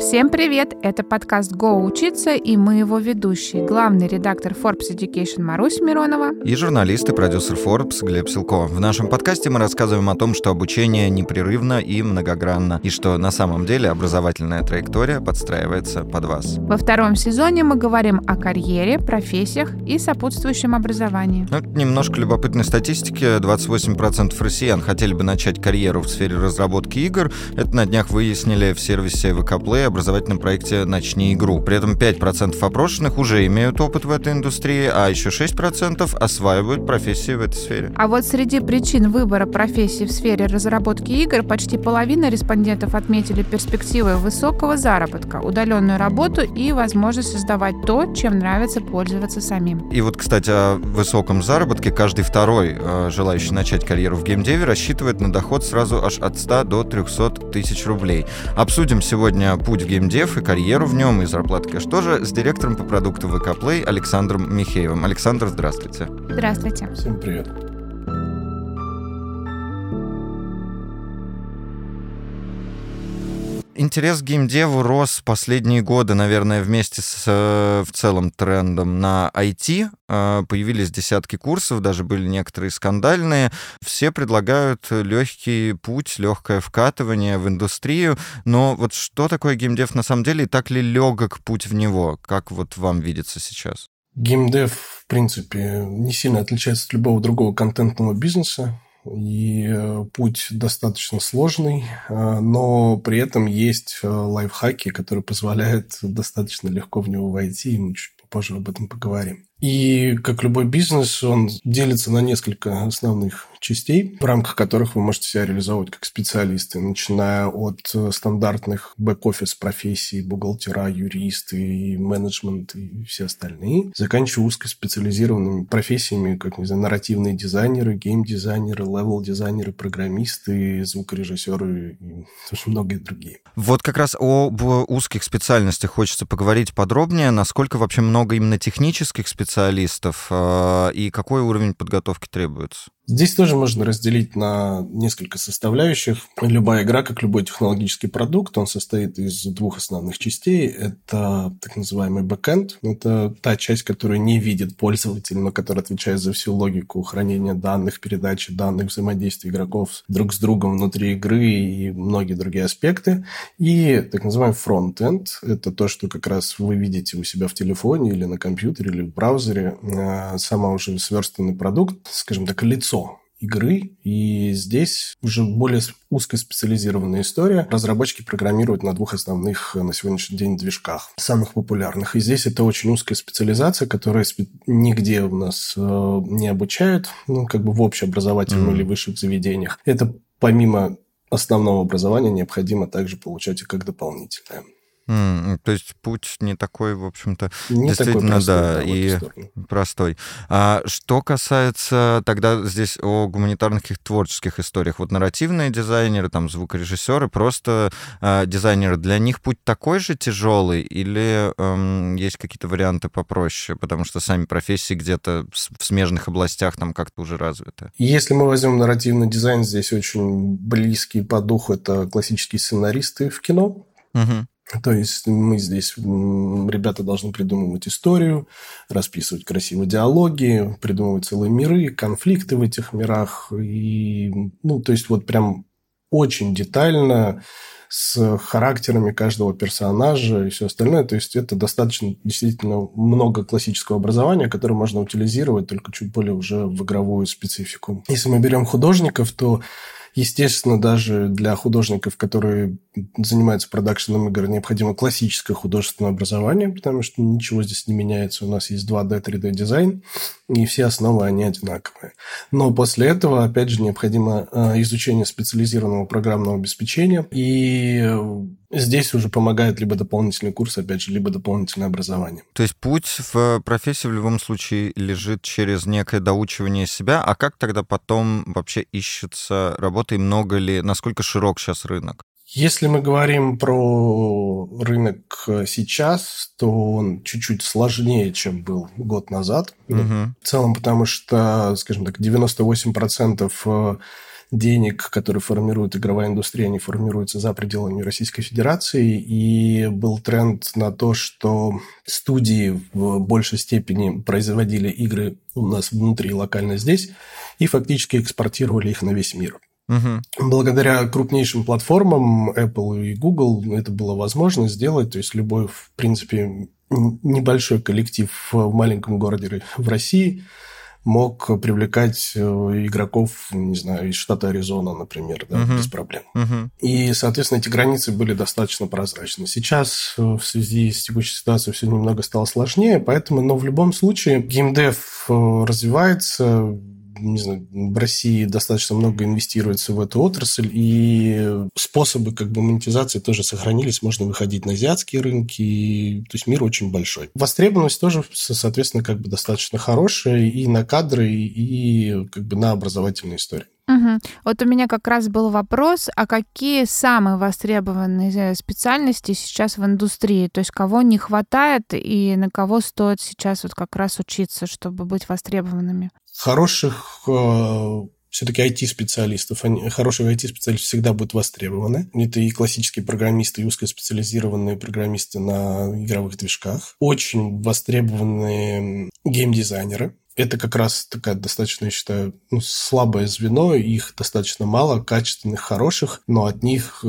Всем привет! Это подкаст «Го учиться» и мы его ведущие. Главный редактор Forbes Education Марусь Миронова. И журналист и продюсер Forbes Глеб Силко. В нашем подкасте мы рассказываем о том, что обучение непрерывно и многогранно, и что на самом деле образовательная траектория подстраивается под вас. Во втором сезоне мы говорим о карьере, профессиях и сопутствующем образовании. Ну, немножко любопытной статистики. 28% россиян хотели бы начать карьеру в сфере разработки игр. Это на днях выяснили в сервисе VK Play образовательном проекте «Начни игру». При этом 5% опрошенных уже имеют опыт в этой индустрии, а еще 6% осваивают профессии в этой сфере. А вот среди причин выбора профессии в сфере разработки игр почти половина респондентов отметили перспективы высокого заработка, удаленную работу и возможность создавать то, чем нравится пользоваться самим. И вот, кстати, о высоком заработке каждый второй э, желающий начать карьеру в геймдеве рассчитывает на доход сразу аж от 100 до 300 тысяч рублей. Обсудим сегодня путь путь в геймдев и карьеру в нем, и зарплаты конечно тоже с директором по продукту ВК Play Александром Михеевым. Александр, здравствуйте. Здравствуйте. Всем привет. Интерес к геймдеву рос последние годы, наверное, вместе с э, в целом трендом на IT. Э, появились десятки курсов, даже были некоторые скандальные. Все предлагают легкий путь, легкое вкатывание в индустрию. Но вот что такое геймдев на самом деле, и так ли легок путь в него? Как вот вам видится сейчас? Геймдев, в принципе, не сильно отличается от любого другого контентного бизнеса. И э, путь достаточно сложный, э, но при этом есть э, лайфхаки, которые позволяют достаточно легко в него войти, и мы чуть попозже об этом поговорим. И, как любой бизнес, он делится на несколько основных частей, в рамках которых вы можете себя реализовывать как специалисты, начиная от стандартных бэк-офис профессий, бухгалтера, юристы, и менеджмент и все остальные, заканчивая узкоспециализированными профессиями, как, не знаю, нарративные дизайнеры, гейм-дизайнеры, level-дизайнеры, программисты, звукорежиссеры и многие другие. Вот как раз об узких специальностях хочется поговорить подробнее, насколько вообще много именно технических специальностей специалистов э, и какой уровень подготовки требуется? Здесь тоже можно разделить на несколько составляющих. Любая игра, как любой технологический продукт, он состоит из двух основных частей. Это так называемый бэкэнд. Это та часть, которая не видит пользователь, но которая отвечает за всю логику хранения данных, передачи данных, взаимодействия игроков друг с другом внутри игры и многие другие аспекты. И так называемый фронтенд. Это то, что как раз вы видите у себя в телефоне или на компьютере, или в браузере. Э, сама уже сверстанный продукт, скажем так, лицо игры, и здесь уже более узкоспециализированная история. Разработчики программируют на двух основных э, на сегодняшний день движках, самых популярных. И здесь это очень узкая специализация, которая нигде у нас э, не обучают, ну, как бы в общеобразовательном mm-hmm. или высших заведениях. Это помимо основного образования необходимо также получать и как дополнительное. Mm, то есть путь не такой, в общем-то, не действительно, простой, да, да и простой. А что касается тогда здесь о гуманитарных каких творческих историях, вот нарративные дизайнеры, там звукорежиссеры, просто а, дизайнеры, для них путь такой же тяжелый или эм, есть какие-то варианты попроще, потому что сами профессии где-то в смежных областях там как-то уже развиты? Если мы возьмем нарративный дизайн, здесь очень близкий по духу это классические сценаристы в кино. Угу. То есть мы здесь, ребята должны придумывать историю, расписывать красивые диалоги, придумывать целые миры, конфликты в этих мирах. И, ну, то есть вот прям очень детально с характерами каждого персонажа и все остальное. То есть это достаточно действительно много классического образования, которое можно утилизировать только чуть более уже в игровую специфику. Если мы берем художников, то Естественно, даже для художников, которые занимаются продакшеном игр, необходимо классическое художественное образование, потому что ничего здесь не меняется. У нас есть 2D, 3D дизайн, и все основы, они одинаковые. Но после этого, опять же, необходимо э, изучение специализированного программного обеспечения, и Здесь уже помогает либо дополнительный курс, опять же, либо дополнительное образование. То есть путь в профессии в любом случае лежит через некое доучивание себя, а как тогда потом вообще ищется работа и много ли, насколько широк сейчас рынок? Если мы говорим про рынок сейчас, то он чуть-чуть сложнее, чем был год назад. Угу. В целом, потому что, скажем так, 98% денег, которые формирует игровая индустрия, они формируются за пределами Российской Федерации. И был тренд на то, что студии в большей степени производили игры у нас внутри, локально здесь, и фактически экспортировали их на весь мир. Угу. Благодаря крупнейшим платформам Apple и Google это было возможно сделать. То есть любой, в принципе, небольшой коллектив в маленьком городе в России мог привлекать э, игроков, не знаю, из штата Аризона, например, да, uh-huh. без проблем. Uh-huh. И, соответственно, эти границы были достаточно прозрачны. Сейчас э, в связи с текущей ситуацией все немного стало сложнее, поэтому, но в любом случае геймдев э, развивается, не знаю, в России достаточно много инвестируется в эту отрасль, и способы как бы монетизации тоже сохранились. Можно выходить на азиатские рынки, и, то есть мир очень большой. Востребованность тоже, соответственно, как бы достаточно хорошая и на кадры, и как бы на образовательные истории. Угу. Вот у меня как раз был вопрос, а какие самые востребованные специальности сейчас в индустрии? То есть кого не хватает и на кого стоит сейчас вот как раз учиться, чтобы быть востребованными? Хороших э, все-таки IT-специалистов, хорошие IT-специалисты всегда будут востребованы. Это и классические программисты, и узкоспециализированные программисты на игровых движках. Очень востребованные геймдизайнеры это как раз такая достаточно, я считаю, ну, слабое звено, их достаточно мало, качественных, хороших, но от них э,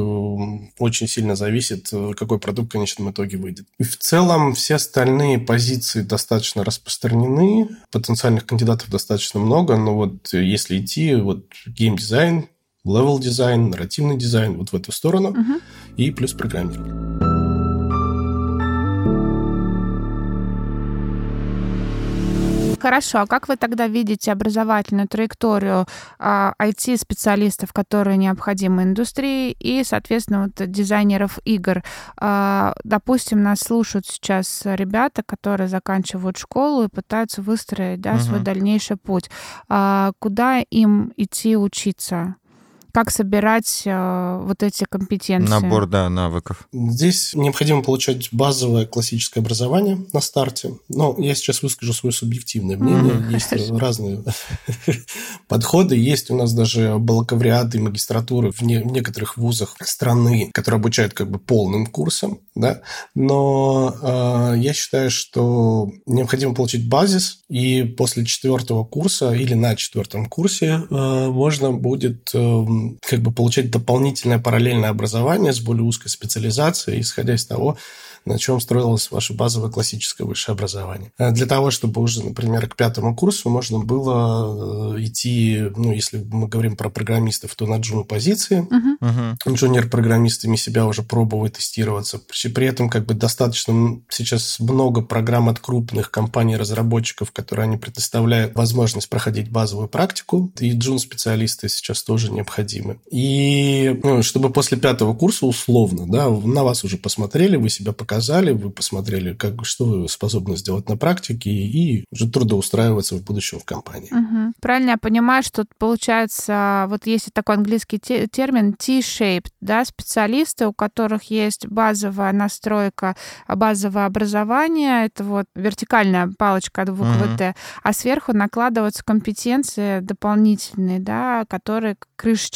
очень сильно зависит, э, какой продукт в конечном итоге выйдет. И в целом все остальные позиции достаточно распространены, потенциальных кандидатов достаточно много, но вот если идти, вот геймдизайн, level дизайн, нарративный дизайн, вот в эту сторону, uh-huh. и плюс программирование. Хорошо, а как вы тогда видите образовательную траекторию а, IT-специалистов, которые необходимы индустрии, и, соответственно, вот дизайнеров игр? А, допустим, нас слушают сейчас ребята, которые заканчивают школу и пытаются выстроить да, угу. свой дальнейший путь. А, куда им идти учиться? Как собирать э, вот эти компетенции. Набор, да, навыков. Здесь необходимо получать базовое классическое образование на старте. Но я сейчас выскажу свое субъективное мнение. Mm-hmm. Есть разные подходы. Есть у нас даже бакалавриаты и магистратуры в, не, в некоторых вузах страны, которые обучают как бы полным курсом. Да? Но э, я считаю, что необходимо получить базис, и после четвертого курса или на четвертом курсе э, можно будет э, как бы получать дополнительное параллельное образование с более узкой специализацией, исходя из того, на чем строилось ваше базовое классическое высшее образование. А для того, чтобы уже, например, к пятому курсу можно было э, идти, ну, если мы говорим про программистов, то на джуну позиции. Uh-huh. Джуниор-программистами себя уже пробовать тестироваться. При этом как бы достаточно сейчас много программ от крупных компаний-разработчиков, которые они предоставляют возможность проходить базовую практику, и джун-специалисты сейчас тоже необходимы. И ну, чтобы после пятого курса условно, да, на вас уже посмотрели, вы себя показали, вы посмотрели, как, что вы способны сделать на практике, и уже трудоустраиваться в будущем в компании. Угу. Правильно я понимаю, что получается, вот есть такой английский термин T-shaped, да, специалисты, у которых есть базовая настройка, базовое образование, это вот вертикальная палочка от буквы угу. Т, а сверху накладываются компетенции дополнительные, да, которые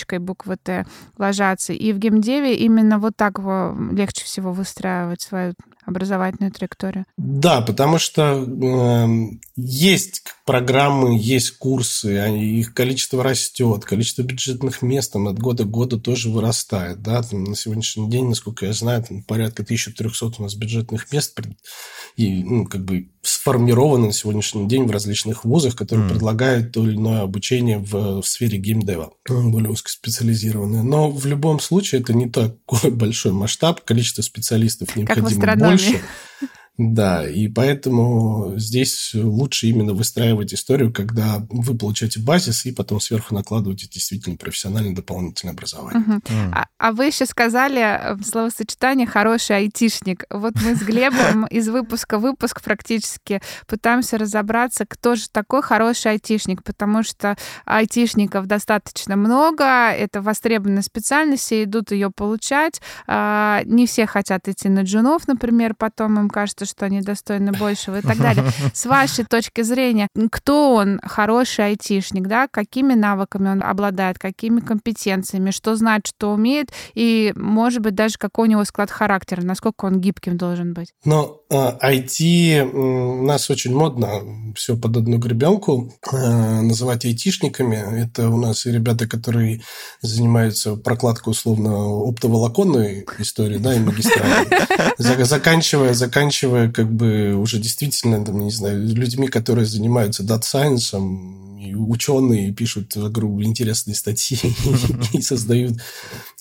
крышечкой буквы Т ложатся. И в геймдеве именно вот так легче всего выстраивать свою образовательную траекторию? Да, потому что э, есть программы, есть курсы, они, их количество растет, количество бюджетных мест там, от года к году тоже вырастает. Да? Там, на сегодняшний день, насколько я знаю, там, порядка 1300 у нас бюджетных мест и, ну, как бы сформировано на сегодняшний день в различных вузах, которые mm. предлагают то или иное обучение в, в сфере геймдева, более узкоспециализированное. Но в любом случае это не такой большой масштаб, количество специалистов необходимо больше. 그? Да, и поэтому здесь лучше именно выстраивать историю, когда вы получаете базис и потом сверху накладываете действительно профессиональное дополнительное образование. Угу. Mm. А, а вы еще сказали э, словосочетание «хороший айтишник». Вот мы с Глебом из выпуска в выпуск практически пытаемся разобраться, кто же такой хороший айтишник, потому что айтишников достаточно много, это востребованная специальность, все идут ее получать. А, не все хотят идти на джунов, например, потом им кажется, кажется, что они достойны большего и так далее. С вашей точки зрения, кто он хороший айтишник, да, какими навыками он обладает, какими компетенциями, что знает, что умеет, и, может быть, даже какой у него склад характера, насколько он гибким должен быть? Но IT а, у нас очень модно все под одну гребенку а, называть айтишниками. Это у нас и ребята, которые занимаются прокладкой условно оптоволоконной истории, да, и магистрали. Заканчивая, заканчивая как бы уже действительно, там, не знаю, людьми, которые занимаются data science -ом, ученые пишут вокруг интересные статьи и создают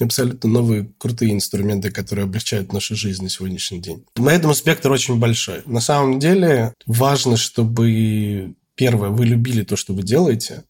абсолютно новые крутые инструменты, которые облегчают нашу жизнь на сегодняшний день. Поэтому спектр очень большой. На самом деле важно, чтобы первое, вы любили то, что вы делаете,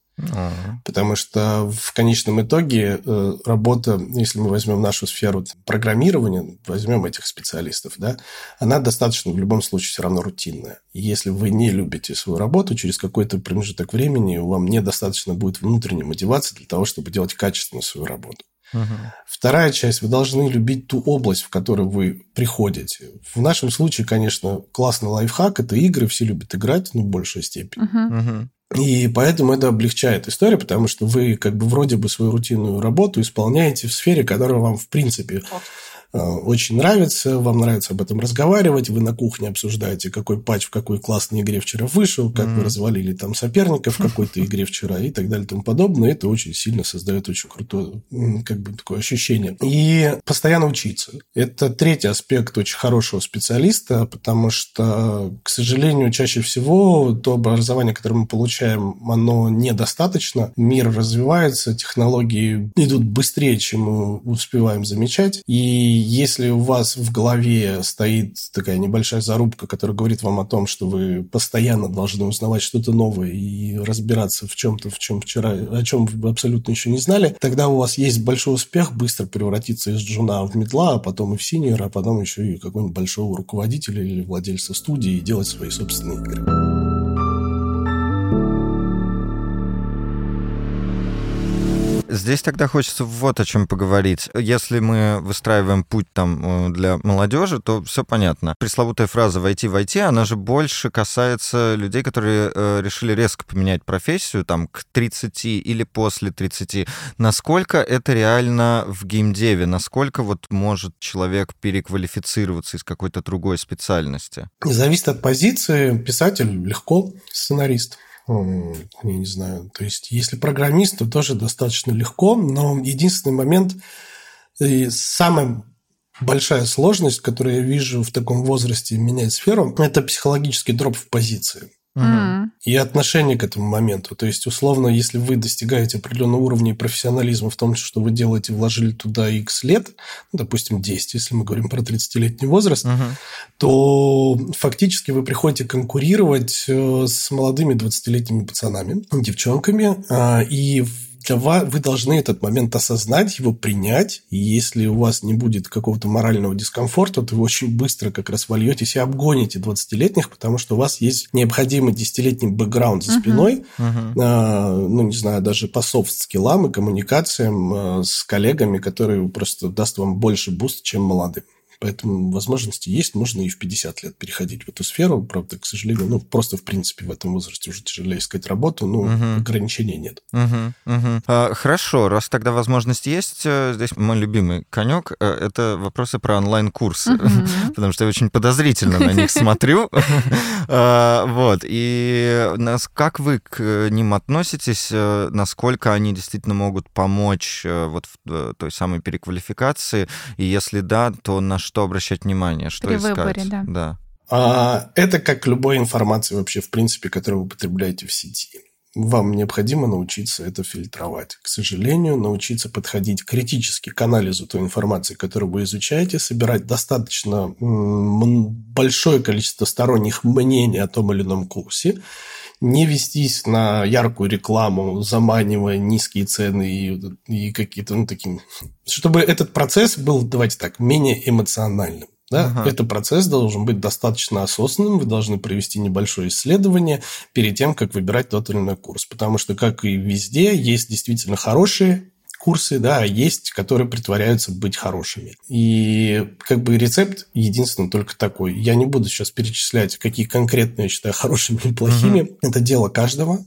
Потому что в конечном итоге э, работа, если мы возьмем нашу сферу программирования, возьмем этих специалистов, да, она достаточно в любом случае все равно рутинная. И если вы не любите свою работу, через какой-то промежуток времени вам недостаточно будет внутренней мотивации для того, чтобы делать качественно свою работу. Угу. Вторая часть, вы должны любить ту область, в которую вы приходите. В нашем случае, конечно, классный лайфхак – это игры, все любят играть, ну, в большей степени. Угу. И поэтому это облегчает историю, потому что вы как бы вроде бы свою рутинную работу исполняете в сфере, которая вам в принципе очень нравится, вам нравится об этом разговаривать, вы на кухне обсуждаете, какой патч в какой классной игре вчера вышел, как mm-hmm. вы развалили там соперников в какой-то игре вчера и так далее и тому подобное. Это очень сильно создает очень крутое как бы такое ощущение. И постоянно учиться. Это третий аспект очень хорошего специалиста, потому что, к сожалению, чаще всего то образование, которое мы получаем, оно недостаточно. Мир развивается, технологии идут быстрее, чем мы успеваем замечать. И если у вас в голове стоит такая небольшая зарубка, которая говорит вам о том, что вы постоянно должны узнавать что-то новое и разбираться в чем-то, в чем вчера, о чем вы абсолютно еще не знали, тогда у вас есть большой успех быстро превратиться из джуна в медла, а потом и в синьора, а потом еще и какого-нибудь большого руководителя или владельца студии и делать свои собственные игры. Здесь тогда хочется вот о чем поговорить. Если мы выстраиваем путь там э, для молодежи, то все понятно. Пресловутая фраза «войти, войти», она же больше касается людей, которые э, решили резко поменять профессию там к 30 или после 30. Насколько это реально в геймдеве? Насколько вот может человек переквалифицироваться из какой-то другой специальности? Зависит от позиции. Писатель легко, сценарист я не знаю. То есть, если программист, то тоже достаточно легко, но единственный момент, и самая большая сложность, которую я вижу в таком возрасте менять сферу, это психологический дроп в позиции. Угу. И отношение к этому моменту. То есть, условно, если вы достигаете определенного уровня профессионализма в том, что вы делаете, вложили туда X лет, ну, допустим, 10, если мы говорим про 30-летний возраст, угу. то фактически вы приходите конкурировать э, с молодыми 20-летними пацанами, девчонками, а, и для вас, вы должны этот момент осознать, его принять. И если у вас не будет какого-то морального дискомфорта, то вы очень быстро как раз вольетесь и обгоните 20-летних, потому что у вас есть необходимый 10-летний бэкграунд за спиной, uh-huh. Uh-huh. ну, не знаю, даже по soft skill -ам и коммуникациям а, с коллегами, которые просто даст вам больше boost, чем молодым. Поэтому возможности есть, можно и в 50 лет переходить в эту сферу. Правда, к сожалению, ну, просто, в принципе, в этом возрасте уже тяжелее искать работу, но угу. ограничений нет. Угу, угу. А, хорошо, раз тогда возможность есть, э, здесь мой любимый конек э, – это вопросы про онлайн-курсы, угу. потому что я очень подозрительно на них смотрю. А, вот, и как вы к ним относитесь, э, насколько они действительно могут помочь вот в той самой переквалификации, и если да, то на что обращать внимание, что При искать. Выборе, да. да. А, это как любой информации вообще, в принципе, которую вы потребляете в сети. Вам необходимо научиться это фильтровать. К сожалению, научиться подходить критически к анализу той информации, которую вы изучаете, собирать достаточно большое количество сторонних мнений о том или ином курсе, не вестись на яркую рекламу, заманивая низкие цены и, и какие-то, ну, таким... Чтобы этот процесс был, давайте так, менее эмоциональным. Да? Ага. Этот процесс должен быть достаточно осознанным, вы должны провести небольшое исследование перед тем, как выбирать тот или иной курс. Потому что, как и везде, есть действительно хорошие курсы, да, есть, которые притворяются быть хорошими. И как бы рецепт единственный только такой. Я не буду сейчас перечислять, какие конкретно я считаю хорошими или плохими. Угу. Это дело каждого.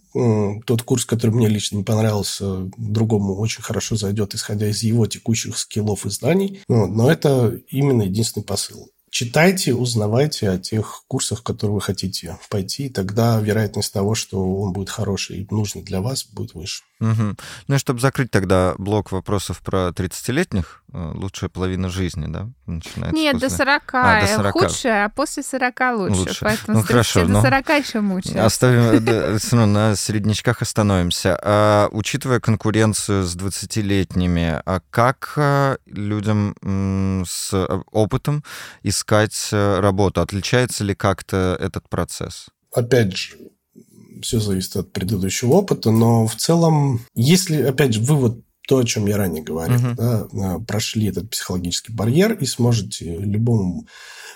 Тот курс, который мне лично не понравился, другому очень хорошо зайдет, исходя из его текущих скиллов и знаний. Но это именно единственный посыл. Читайте, узнавайте о тех курсах, которые вы хотите пойти, и тогда вероятность того, что он будет хороший и нужный для вас, будет выше. Угу. Ну и чтобы закрыть тогда блок вопросов про 30-летних, э, лучшая половина жизни, да, начинается? Нет, после... до 40. А, до 40. Худшая, а после 40 лучше. лучше. Поэтому ну, хорошо, до 40 еще мучается. Оставим, равно на среднячках остановимся. А, учитывая конкуренцию с 20-летними, а как э, людям с э, опытом искать работу? Отличается ли как-то этот процесс? Опять же, все зависит от предыдущего опыта, но в целом, если, опять же, вы вот то, о чем я ранее говорил, uh-huh. да, а, прошли этот психологический барьер и сможете любому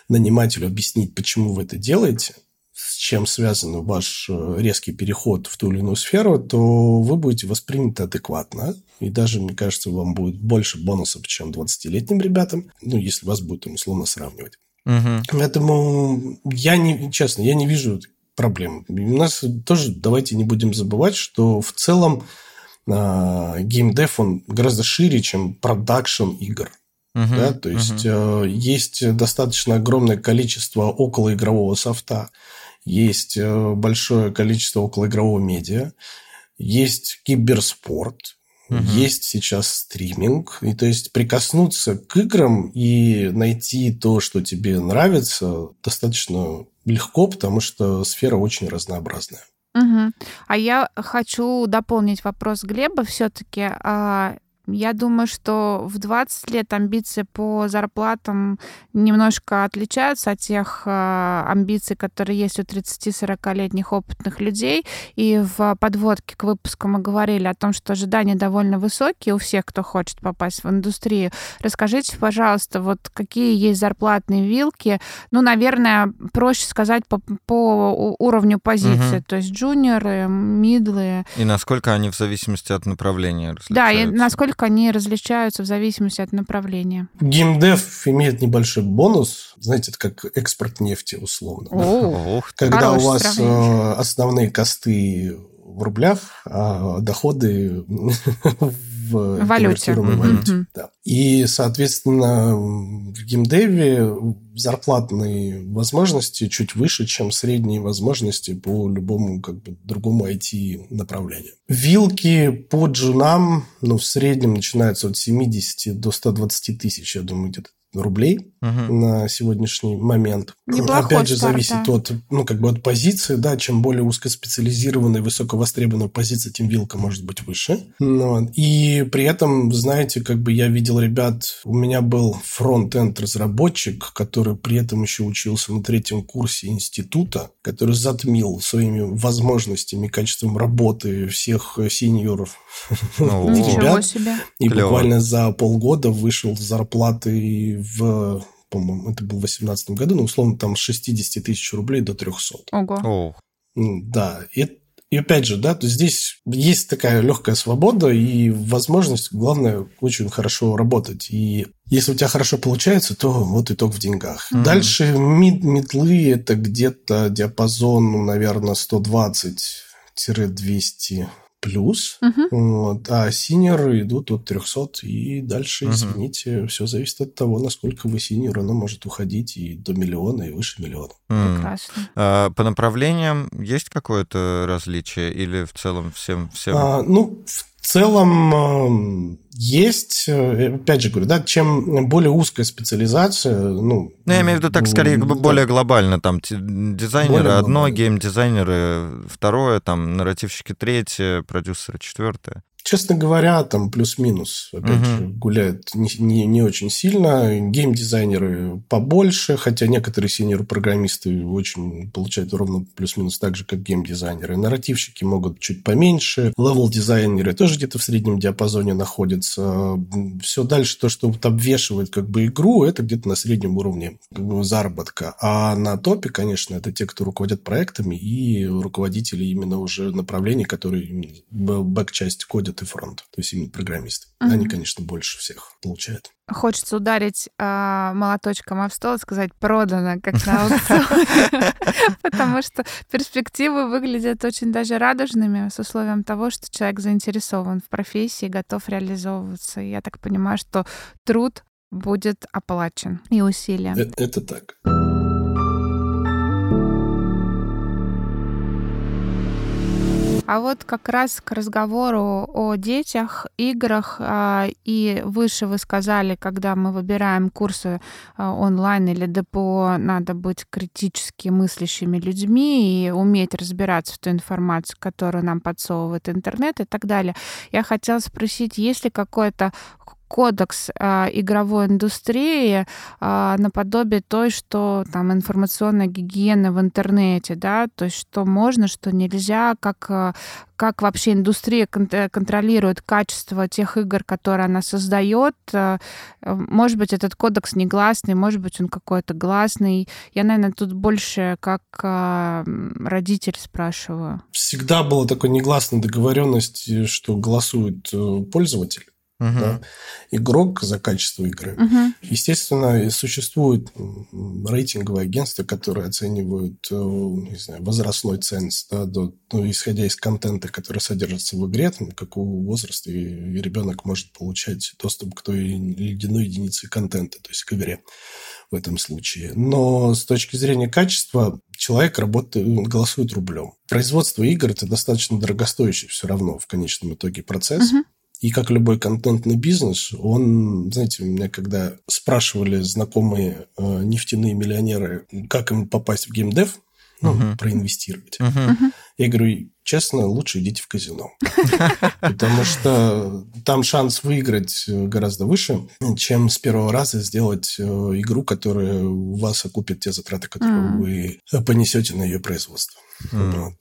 нанимателю объяснить, почему вы это делаете, с чем связан ваш э, резкий переход в ту или иную сферу, то вы будете восприняты адекватно. И даже, мне кажется, вам будет больше бонусов, чем 20-летним ребятам, ну, если вас будет, условно, сравнивать. Угу. Поэтому я не, честно, я не вижу проблем. У нас тоже давайте не будем забывать, что в целом э, геймдев он гораздо шире, чем продакшн игр. Uh-huh, да? То есть uh-huh. есть достаточно огромное количество околоигрового софта, есть э, большое количество околоигрового медиа, есть киберспорт, uh-huh. есть сейчас стриминг. И то есть прикоснуться к играм и найти то, что тебе нравится, достаточно легко, потому что сфера очень разнообразная. Угу. А я хочу дополнить вопрос Глеба все-таки. А я думаю, что в 20 лет амбиции по зарплатам немножко отличаются от тех э, амбиций, которые есть у 30-40-летних опытных людей. И в подводке к выпуску мы говорили о том, что ожидания довольно высокие у всех, кто хочет попасть в индустрию. Расскажите, пожалуйста, вот какие есть зарплатные вилки? Ну, наверное, проще сказать по, по уровню позиции. Угу. То есть джуниоры, мидлы. И насколько они в зависимости от направления Да, и насколько насколько они различаются в зависимости от направления? Геймдев имеет небольшой бонус. Знаете, это как экспорт нефти, условно. О, да? Когда у вас сравнение. Э, основные косты в рублях, а доходы в валюте. валюте. Mm-hmm. Да. И, соответственно, в геймдеве зарплатные возможности чуть выше, чем средние возможности по любому как бы, другому IT-направлению. Вилки по джунам ну, в среднем начинаются от 70 до 120 тысяч, я думаю, где-то рублей угу. на сегодняшний момент. Неплохой Опять же, старт, зависит да. от, ну, как бы от позиции, да, чем более узкоспециализированная, высоковостребованная позиция, тем вилка может быть выше. Ну, и при этом, знаете, как бы я видел ребят, у меня был фронт-энд разработчик, который при этом еще учился на третьем курсе института, который затмил своими возможностями, качеством работы всех сеньоров ну, ребят. И буквально за полгода вышел с зарплаты в по-моему, это был в 2018 году, но условно там с 60 тысяч рублей до 300. Ого. Да, и, и опять же, да, то здесь есть такая легкая свобода и возможность, главное, очень хорошо работать. И если у тебя хорошо получается, то вот итог в деньгах. Mm-hmm. Дальше mid, middle -ы это где-то диапазон, ну, наверное, 120-200 плюс, вот, а senior -ы идут от 300 и дальше, uh-huh. извините, все зависит от того, насколько вы senior, оно может уходить и до миллиона, и выше миллиона. Mm. Прекрасно. А, по направлениям есть какое-то различие или в целом всем... всем... А, ну, в в целом есть, э, опять же говорю, да, чем более узкая специализация, ну... Ну, я имею в виду так, скорее, да, более глобально, там, дизайнеры более одно, гейм-дизайнеры второе, там, нарративщики третье, продюсеры четвертое. Честно говоря, там плюс-минус, опять угу. же, гуляет не, не, не очень сильно. Гейм-дизайнеры побольше, хотя некоторые синьор-программисты очень получают ровно плюс-минус так же, как гейм-дизайнеры. Нарративщики могут чуть поменьше. Левел-дизайнеры тоже где-то в среднем диапазоне находятся. Все дальше, то, что вот обвешивает как бы игру, это где-то на среднем уровне заработка. А на топе, конечно, это те, кто руководят проектами и руководители именно уже направлений, которые бэк-часть кодят audit и фронт, то есть именно программисты. Uh-huh. Они, конечно, больше всех получают. Хочется ударить э, молоточком об стол и сказать «продано», как на потому что перспективы выглядят очень даже радужными с условием того, что человек заинтересован в профессии, готов реализовываться. Я так понимаю, что труд будет оплачен и усилия. Это, это так. А вот как раз к разговору о детях, играх, а, и выше вы сказали, когда мы выбираем курсы а, онлайн или ДПО, надо быть критически мыслящими людьми и уметь разбираться в той информации, которую нам подсовывает интернет и так далее. Я хотела спросить, есть ли какое-то кодекс э, игровой индустрии э, наподобие той, что там информационная гигиена в интернете, да, то есть что можно, что нельзя, как, э, как вообще индустрия кон- контролирует качество тех игр, которые она создает. Э, может быть, этот кодекс негласный, может быть, он какой-то гласный. Я, наверное, тут больше как э, родитель спрашиваю. Всегда была такой негласная договоренность, что голосует э, пользователь uh-huh. да, игрок за качество игры. Uh-huh. Естественно, существует рейтинговые агентства, которые оценивают э, не знаю, возрастной ценз, да, до, ну, исходя из контента, который содержится в игре, там, какого возраста и, и ребенок может получать доступ к той ледяной единице контента, то есть к игре в этом случае. Но с точки зрения качества человек работает, голосует рублем. Производство игр – это достаточно дорогостоящий все равно в конечном итоге процесс. Uh-huh. И как любой контентный бизнес, он, знаете, у меня когда спрашивали знакомые э, нефтяные миллионеры, как им попасть в геймдев, ну, uh-huh. проинвестировать. Uh-huh. Я говорю, честно, лучше идите в казино. Потому что там шанс выиграть гораздо выше, чем с первого раза сделать э, игру, которая у вас окупит те затраты, которые вы понесете на ее производство. Вот.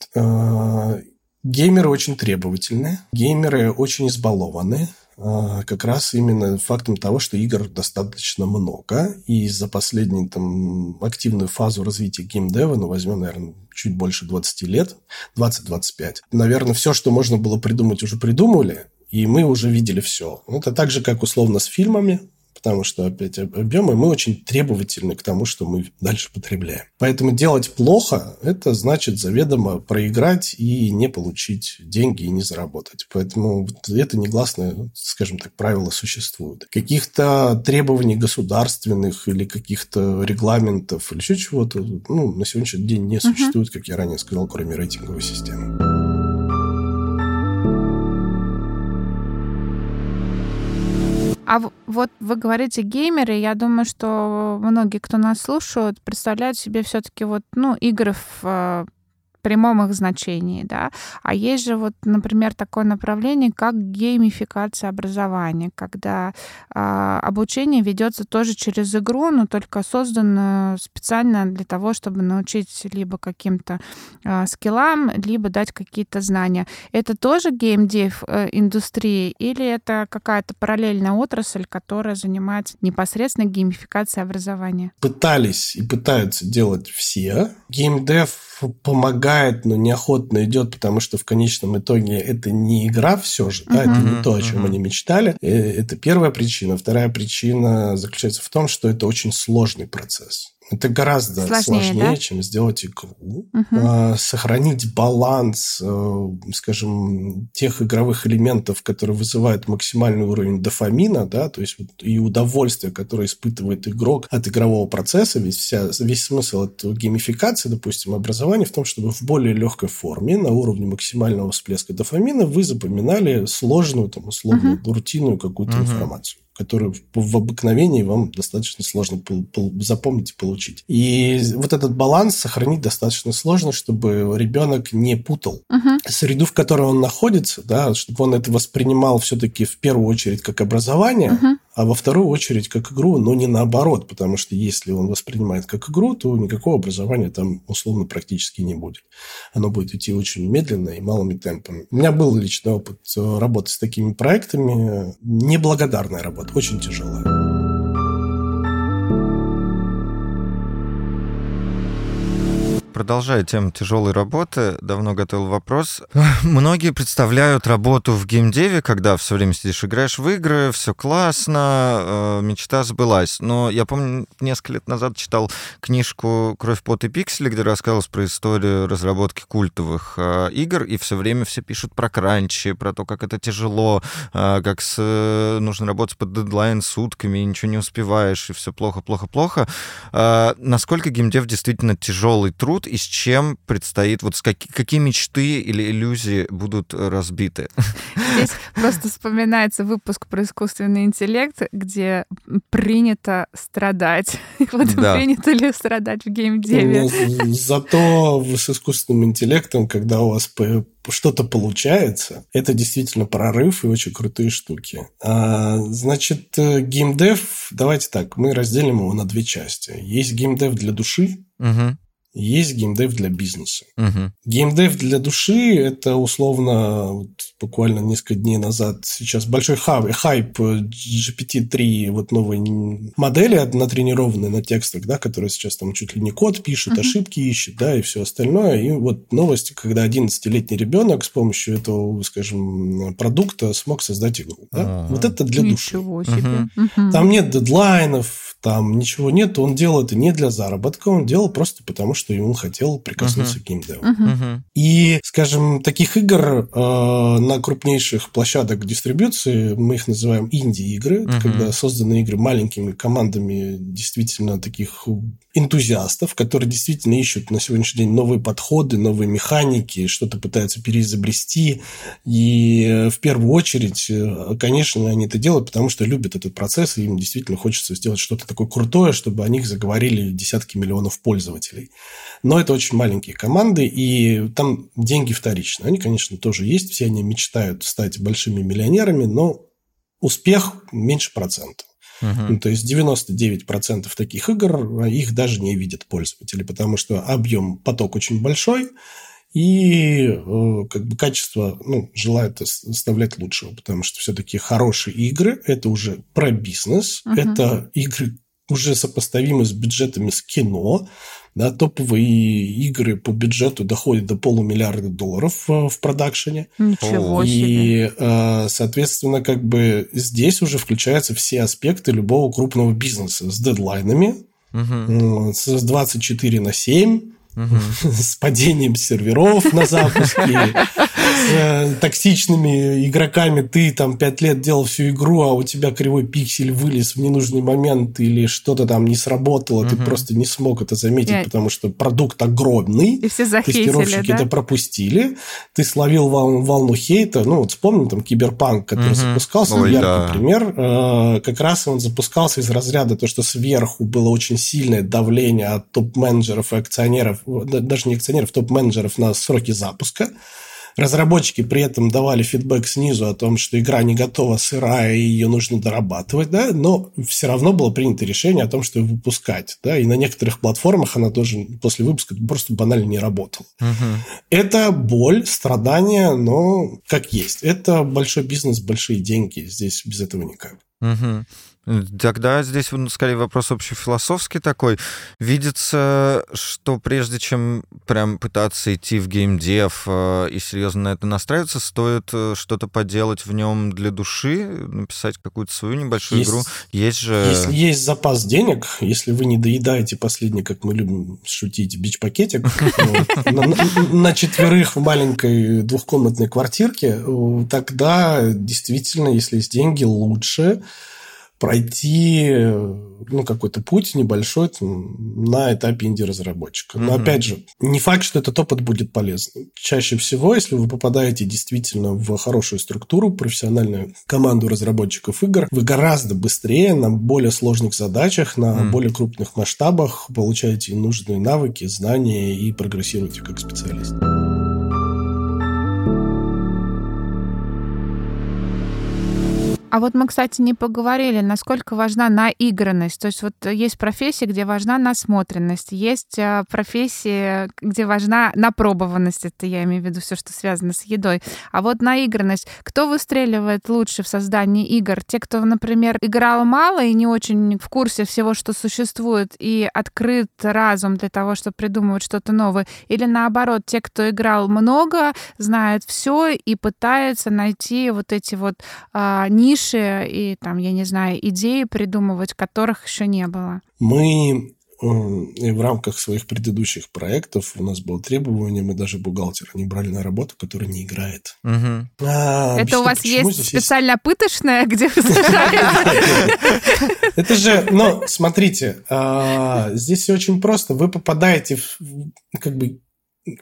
Геймеры очень требовательны, геймеры очень избалованы, а, как раз именно фактом того, что игр достаточно много, и за последнюю там, активную фазу развития геймдева, ну, возьмем, наверное, чуть больше 20 лет, 20-25, наверное, все, что можно было придумать, уже придумали, и мы уже видели все. Это так же, как условно с фильмами потому что, опять, объемы, мы очень требовательны к тому, что мы дальше потребляем. Поэтому делать плохо – это значит заведомо проиграть и не получить деньги и не заработать. Поэтому это негласное, скажем так, правило существует. Каких-то требований государственных или каких-то регламентов или еще чего-то ну, на сегодняшний день не существует, как я ранее сказал, кроме рейтинговой системы. А вот вы говорите геймеры, я думаю, что многие, кто нас слушают, представляют себе все-таки вот, ну, игры в э, прямом их значении, да. А есть же вот, например, такое направление, как геймификация образования, когда э, обучение ведется тоже через игру, но только созданную специально для того, чтобы научить либо каким-то э, скиллам, либо дать какие-то знания. Это тоже геймдев э, индустрии или это какая-то параллельная отрасль, которая занимается непосредственно геймификацией образования? Пытались и пытаются делать все. Геймдев помогает, но неохотно идет, потому что в конечном итоге это не игра все же, да, uh-huh. это не то, о чем uh-huh. они мечтали. Э, это первая причина. Вторая причина заключается в том, что это очень сложный процесс. Это гораздо сложнее, сложнее да? чем сделать игру. Угу. Сохранить баланс, э, скажем, тех игровых элементов, которые вызывают максимальный уровень дофамина, да, то есть и удовольствие, которое испытывает игрок от игрового процесса. Ведь вся, весь смысл от геймификации, допустим, образования в том, чтобы в более легкой форме, на уровне максимального всплеска дофамина, вы запоминали сложную, там, условно, угу. рутинную какую-то угу. информацию которую в обыкновении вам достаточно сложно запомнить и получить. И вот этот баланс сохранить достаточно сложно, чтобы ребенок не путал uh-huh. среду, в которой он находится, да, чтобы он это воспринимал все-таки в первую очередь как образование, uh-huh а во вторую очередь как игру, но не наоборот, потому что если он воспринимает как игру, то никакого образования там условно практически не будет. Оно будет идти очень медленно и малыми темпами. У меня был личный опыт э, работы с такими проектами. Неблагодарная работа, очень тяжелая. Продолжая тему тяжелой работы, давно готовил вопрос. Многие представляют работу в геймдеве, когда все время сидишь, играешь в игры, все классно, э, мечта сбылась. Но я помню, несколько лет назад читал книжку «Кровь, пот и пиксели», где рассказывалось про историю разработки культовых э, игр, и все время все пишут про кранчи, про то, как это тяжело, э, как с, нужно работать под дедлайн сутками, и ничего не успеваешь, и все плохо, плохо, плохо. Насколько геймдев действительно тяжелый труд, и с чем предстоит, вот с как, какие мечты или иллюзии будут разбиты? Здесь просто вспоминается выпуск про искусственный интеллект, где принято страдать. Вот да. принято ли страдать в геймдеве? Ну, зато с искусственным интеллектом, когда у вас что-то получается, это действительно прорыв и очень крутые штуки. А, значит, э, геймдев, давайте так, мы разделим его на две части. Есть геймдев для души, угу есть геймдев для бизнеса. Угу. Геймдев для души – это условно, вот буквально несколько дней назад, сейчас большой хайп, хайп GPT-3, вот новой модели, натренированные на текстах, да, которые сейчас там чуть ли не код пишет, угу. ошибки ищет, да, и все остальное. И вот новости, когда 11-летний ребенок с помощью этого, скажем, продукта смог создать игру. Да? А-а-а. Вот это для Ничего души. себе. Угу. Там нет дедлайнов, там ничего нет, он делал это не для заработка, он делал просто потому, что ему хотел прикоснуться uh-huh. к геймдеву. Uh-huh. И, скажем, таких игр э, на крупнейших площадок дистрибуции, мы их называем инди-игры, uh-huh. когда созданы игры маленькими командами действительно таких энтузиастов, которые действительно ищут на сегодняшний день новые подходы, новые механики, что-то пытаются переизобрести. И в первую очередь, э, конечно, они это делают, потому что любят этот процесс, и им действительно хочется сделать что-то такое крутое, чтобы о них заговорили десятки миллионов пользователей. Но это очень маленькие команды, и там деньги вторичные. Они, конечно, тоже есть, все они мечтают стать большими миллионерами, но успех меньше процента. Uh-huh. Ну, то есть 99% таких игр, а их даже не видят пользователи, потому что объем, поток очень большой, и э, как бы качество ну, желает оставлять лучшего, потому что все-таки хорошие игры – это уже про бизнес, uh-huh. это игры уже сопоставимы с бюджетами с кино, да, топовые игры по бюджету доходят до полумиллиарда долларов в продакшене. Ничего и, себе. И, э, соответственно, как бы здесь уже включаются все аспекты любого крупного бизнеса с дедлайнами, угу. с 24 на 7, с падением серверов на запуске, э, токсичными игроками. Ты там пять лет делал всю игру, а у тебя кривой пиксель вылез в ненужный момент или что-то там не сработало, ты просто не смог это заметить, потому что продукт огромный. И все захейтили, Тестировщики это пропустили. Ты словил волну хейта. Ну, вот вспомни там Киберпанк, который запускался, яркий пример. Э, как раз он запускался из разряда то, что сверху было очень сильное давление от топ-менеджеров и акционеров даже не акционеров, топ-менеджеров на сроки запуска. Разработчики при этом давали фидбэк снизу о том, что игра не готова, сырая, и ее нужно дорабатывать, да, но все равно было принято решение о том, что ее выпускать, да, и на некоторых платформах она тоже после выпуска просто банально не работала. Угу. Это боль, страдания, но как есть. Это большой бизнес, большие деньги, здесь без этого никак. Угу. Тогда здесь скорее вопрос общефилософский такой. Видится, что прежде чем прям пытаться идти в геймдев э, и серьезно на это настраиваться, стоит э, что-то поделать в нем для души, написать какую-то свою небольшую есть, игру. Есть же... Если есть запас денег, если вы не доедаете последний, как мы любим шутить, бич-пакетик на четверых в маленькой двухкомнатной квартирке, тогда действительно, если есть деньги, лучше пройти ну, какой-то путь небольшой на этапе инди-разработчика. Но, угу. опять же, не факт, что этот опыт будет полезным. Чаще всего, если вы попадаете действительно в хорошую структуру, профессиональную команду разработчиков игр, вы гораздо быстрее на более сложных задачах, на угу. более крупных масштабах получаете нужные навыки, знания и прогрессируете как специалист. А вот мы, кстати, не поговорили, насколько важна наигранность. То есть вот есть профессии, где важна насмотренность, есть а, профессии, где важна напробованность, это я имею в виду все, что связано с едой. А вот наигранность. Кто выстреливает лучше в создании игр? Те, кто, например, играл мало и не очень в курсе всего, что существует, и открыт разум для того, чтобы придумывать что-то новое? Или наоборот, те, кто играл много, знает все и пытается найти вот эти вот а, ниши и там, я не знаю, идеи придумывать, которых еще не было? Мы в рамках своих предыдущих проектов у нас было требование, мы даже бухгалтера не брали на работу, который не играет. Угу. А, Это у вас есть специально есть... пыточная, где вы Это же, ну, смотрите, а, здесь все очень просто. Вы попадаете в, как бы,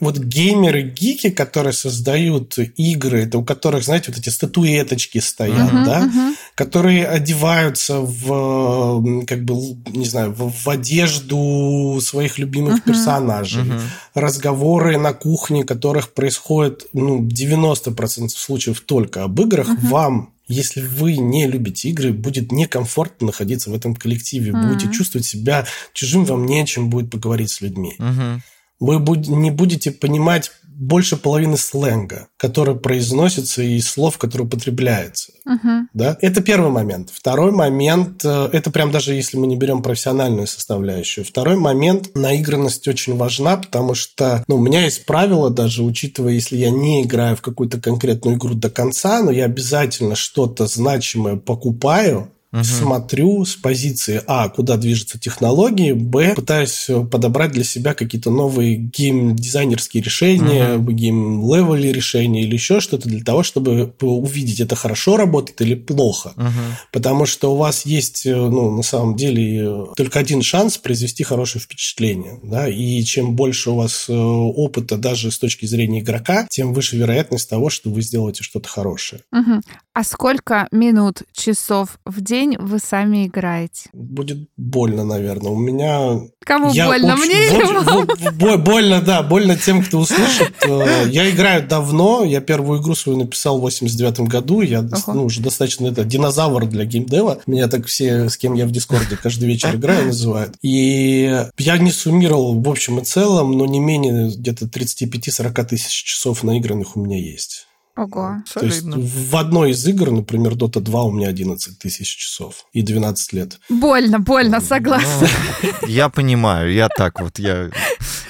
вот геймеры, гики, которые создают игры, это у которых, знаете, вот эти статуэточки стоят, uh-huh, да, uh-huh. которые одеваются в, как бы, не знаю, в, в одежду своих любимых uh-huh. персонажей, uh-huh. разговоры на кухне, которых происходит, ну, 90% случаев только об играх, uh-huh. вам если вы не любите игры, будет некомфортно находиться в этом коллективе, mm-hmm. будете чувствовать себя чужим, вам не о чем будет поговорить с людьми. Mm-hmm вы не будете понимать больше половины сленга, который произносится и слов, которые употребляются. Uh-huh. Да? Это первый момент. Второй момент, э, это прям даже если мы не берем профессиональную составляющую. Второй момент, наигранность очень важна, потому что ну, у меня есть правило, даже учитывая, если я не играю в какую-то конкретную игру до конца, но я обязательно что-то значимое покупаю, Угу. Смотрю с позиции А, куда движутся технологии, Б, пытаюсь подобрать для себя какие-то новые гейм-дизайнерские решения, угу. game level решения или еще что-то для того, чтобы увидеть, это хорошо работает или плохо. Угу. Потому что у вас есть, ну, на самом деле, только один шанс произвести хорошее впечатление. Да? И чем больше у вас э, опыта даже с точки зрения игрока, тем выше вероятность того, что вы сделаете что-то хорошее. Угу. А сколько минут, часов в день вы сами играете? Будет больно, наверное. У меня... Кому я больно? Очень, Мне или вам? Больно, да. Больно тем, кто услышит. Э, я играю давно. Я первую игру свою написал в 89 году. Я ну, уже достаточно это, динозавр для геймдева. Меня так все, с кем я в Дискорде каждый вечер играю, называют. И я не суммировал в общем и целом, но не менее где-то 35-40 тысяч часов наигранных у меня есть. Ого. То есть в одной из игр, например, Dota 2 у меня 11 тысяч часов и 12 лет. Больно, больно, согласна. Ну, я понимаю, я так вот, я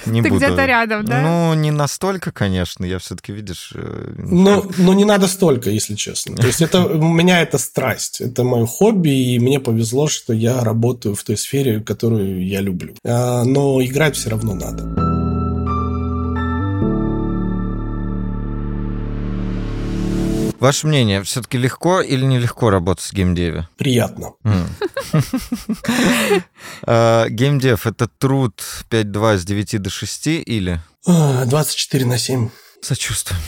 не Ты буду... где-то рядом, да? Ну, не настолько, конечно, я все-таки, видишь... Э, но, но не надо столько, если честно. То есть это, у меня это страсть, это мое хобби, и мне повезло, что я работаю в той сфере, которую я люблю. А, но играть все равно надо. Ваше мнение, все-таки легко или нелегко работать с геймдеве? Приятно. А, геймдев – это труд 5-2 с 9 до 6 или? 24 на 7. Сочувствуем.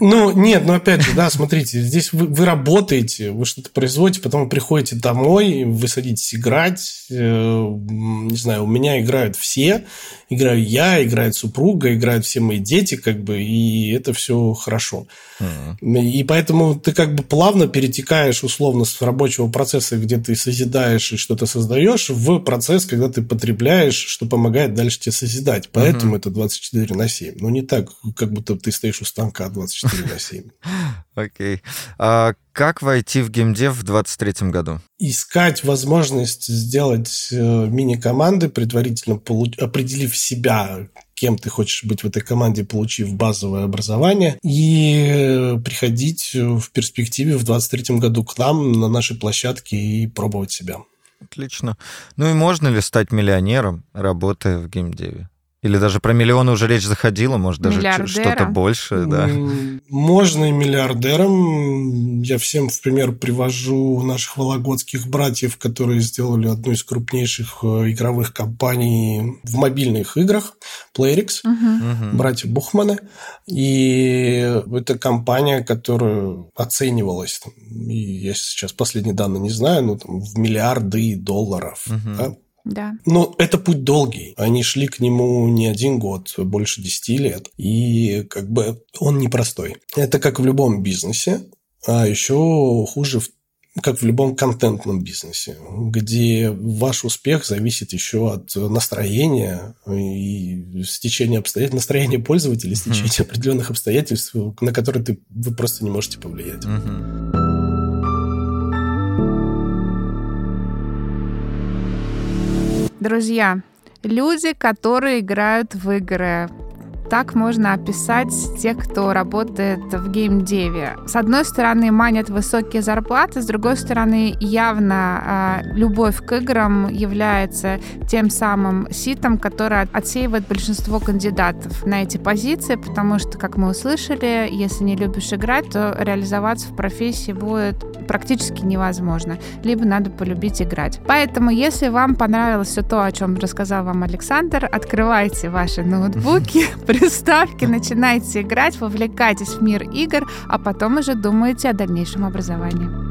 Ну, нет, ну опять же, да, смотрите, здесь вы, вы работаете, вы что-то производите, потом вы приходите домой, вы садитесь играть. Э, не знаю, у меня играют все. Играю я, играет супруга, играют все мои дети, как бы, и это все хорошо. Uh-huh. И поэтому ты как бы плавно перетекаешь условно с рабочего процесса, где ты созидаешь и что-то создаешь, в процесс, когда ты потребляешь, что помогает дальше тебе созидать. Поэтому uh-huh. это 24 на 7. Ну, не так, как будто ты стоишь у станка 24 на 7. Окей. А как войти в геймдев в 2023 году? Искать возможность сделать э, мини-команды, предварительно определив себя, кем ты хочешь быть в этой команде, получив базовое образование, и приходить в перспективе в 2023 году к нам на нашей площадке и пробовать себя. Отлично. Ну и можно ли стать миллионером, работая в геймдеве? Или даже про миллионы уже речь заходила, может, даже что-то больше, да? Можно и миллиардером. Я всем в пример привожу наших вологодских братьев, которые сделали одну из крупнейших э, игровых компаний в мобильных играх, Playrix, угу. братья Бухманы. И это компания, которая оценивалась, и я сейчас последние данные не знаю, ну, там, в миллиарды долларов. Угу. Да? Да. Но это путь долгий. Они шли к нему не один год, больше десяти лет. И как бы он непростой. Это как в любом бизнесе. А еще хуже в как в любом контентном бизнесе, где ваш успех зависит еще от настроения и стечения обстоятельств, настроения пользователя, стечения mm-hmm. определенных обстоятельств, на которые ты, вы просто не можете повлиять. Mm-hmm. Друзья, люди, которые играют в игры, так можно описать тех, кто работает в геймдеве. С одной стороны, манят высокие зарплаты, с другой стороны, явно э, любовь к играм является тем самым ситом, который отсеивает большинство кандидатов на эти позиции, потому что, как мы услышали, если не любишь играть, то реализоваться в профессии будет практически невозможно. Либо надо полюбить играть. Поэтому, если вам понравилось все то, о чем рассказал вам Александр, открывайте ваши ноутбуки, приставки, начинайте играть, вовлекайтесь в мир игр, а потом уже думайте о дальнейшем образовании.